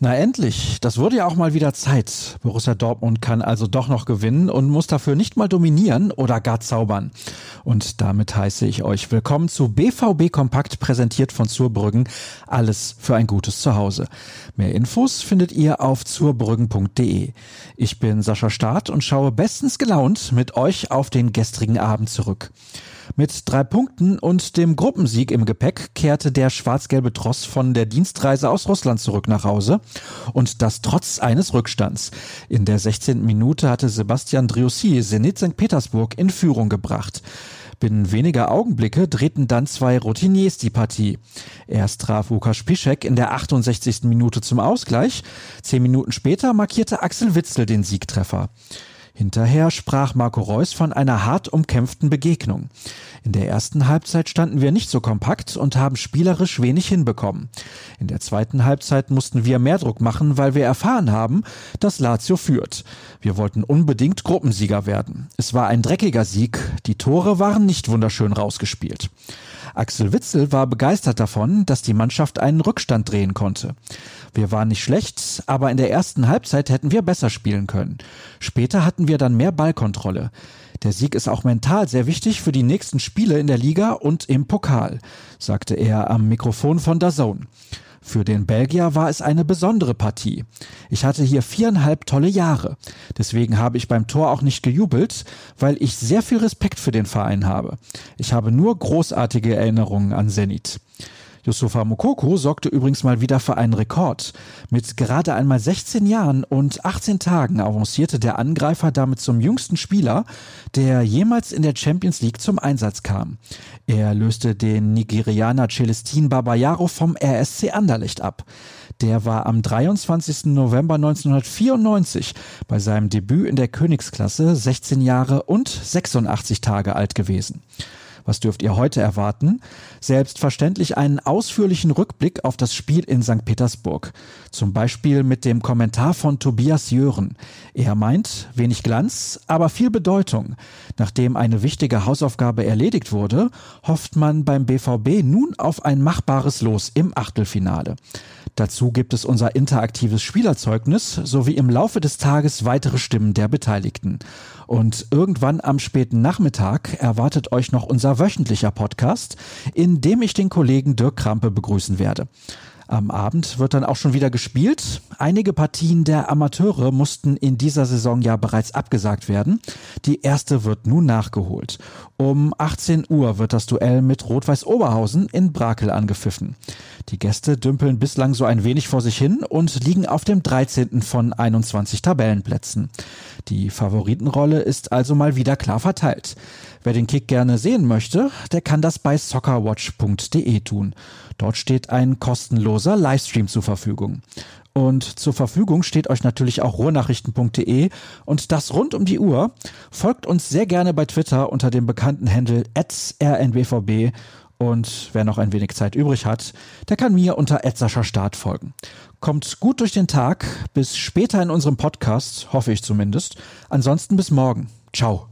Na endlich, das wurde ja auch mal wieder Zeit. Borussia Dortmund kann also doch noch gewinnen und muss dafür nicht mal dominieren oder gar zaubern. Und damit heiße ich euch willkommen zu BVB Kompakt präsentiert von Zurbrüggen. Alles für ein gutes Zuhause. Mehr Infos findet ihr auf zurbrüggen.de. Ich bin Sascha Staat und schaue bestens gelaunt mit euch auf den gestrigen Abend zurück. Mit drei Punkten und dem Gruppensieg im Gepäck kehrte der schwarz-gelbe Tross von der Dienstreise aus Russland zurück nach Hause. Und das trotz eines Rückstands. In der 16. Minute hatte Sebastian Driussi Zenit St. Petersburg in Führung gebracht. Binnen weniger Augenblicke drehten dann zwei Routiniers die Partie. Erst traf Lukas Piszek in der 68. Minute zum Ausgleich. Zehn Minuten später markierte Axel Witzel den Siegtreffer. Hinterher sprach Marco Reus von einer hart umkämpften Begegnung. In der ersten Halbzeit standen wir nicht so kompakt und haben spielerisch wenig hinbekommen. In der zweiten Halbzeit mussten wir mehr Druck machen, weil wir erfahren haben, dass Lazio führt. Wir wollten unbedingt Gruppensieger werden. Es war ein dreckiger Sieg. Die Tore waren nicht wunderschön rausgespielt. Axel Witzel war begeistert davon, dass die Mannschaft einen Rückstand drehen konnte. Wir waren nicht schlecht, aber in der ersten Halbzeit hätten wir besser spielen können. Später hatten wir dann mehr Ballkontrolle. Der Sieg ist auch mental sehr wichtig für die nächsten Spiele in der Liga und im Pokal, sagte er am Mikrofon von Dazone. Für den Belgier war es eine besondere Partie. Ich hatte hier viereinhalb tolle Jahre. Deswegen habe ich beim Tor auch nicht gejubelt, weil ich sehr viel Respekt für den Verein habe. Ich habe nur großartige Erinnerungen an Zenit. Yusufa Mokoko sorgte übrigens mal wieder für einen Rekord. Mit gerade einmal 16 Jahren und 18 Tagen avancierte der Angreifer damit zum jüngsten Spieler, der jemals in der Champions League zum Einsatz kam. Er löste den Nigerianer Celestin Babayaro vom RSC Anderlecht ab. Der war am 23. November 1994 bei seinem Debüt in der Königsklasse 16 Jahre und 86 Tage alt gewesen. Was dürft ihr heute erwarten? Selbstverständlich einen ausführlichen Rückblick auf das Spiel in St. Petersburg. Zum Beispiel mit dem Kommentar von Tobias Jören. Er meint, wenig Glanz, aber viel Bedeutung. Nachdem eine wichtige Hausaufgabe erledigt wurde, hofft man beim BVB nun auf ein machbares Los im Achtelfinale. Dazu gibt es unser interaktives Spielerzeugnis sowie im Laufe des Tages weitere Stimmen der Beteiligten. Und irgendwann am späten Nachmittag erwartet euch noch unser wöchentlicher Podcast, in dem ich den Kollegen Dirk Krampe begrüßen werde. Am Abend wird dann auch schon wieder gespielt. Einige Partien der Amateure mussten in dieser Saison ja bereits abgesagt werden. Die erste wird nun nachgeholt. Um 18 Uhr wird das Duell mit Rot-Weiß Oberhausen in Brakel angepfiffen. Die Gäste dümpeln bislang so ein wenig vor sich hin und liegen auf dem 13. von 21 Tabellenplätzen. Die Favoritenrolle ist also mal wieder klar verteilt. Wer den Kick gerne sehen möchte, der kann das bei soccerwatch.de tun. Dort steht ein kostenloser Livestream zur Verfügung. Und zur Verfügung steht euch natürlich auch ruhrnachrichten.de und das rund um die Uhr. Folgt uns sehr gerne bei Twitter unter dem bekannten Handle rnbvb und wer noch ein wenig Zeit übrig hat, der kann mir unter Start folgen. Kommt gut durch den Tag, bis später in unserem Podcast, hoffe ich zumindest. Ansonsten bis morgen. Ciao.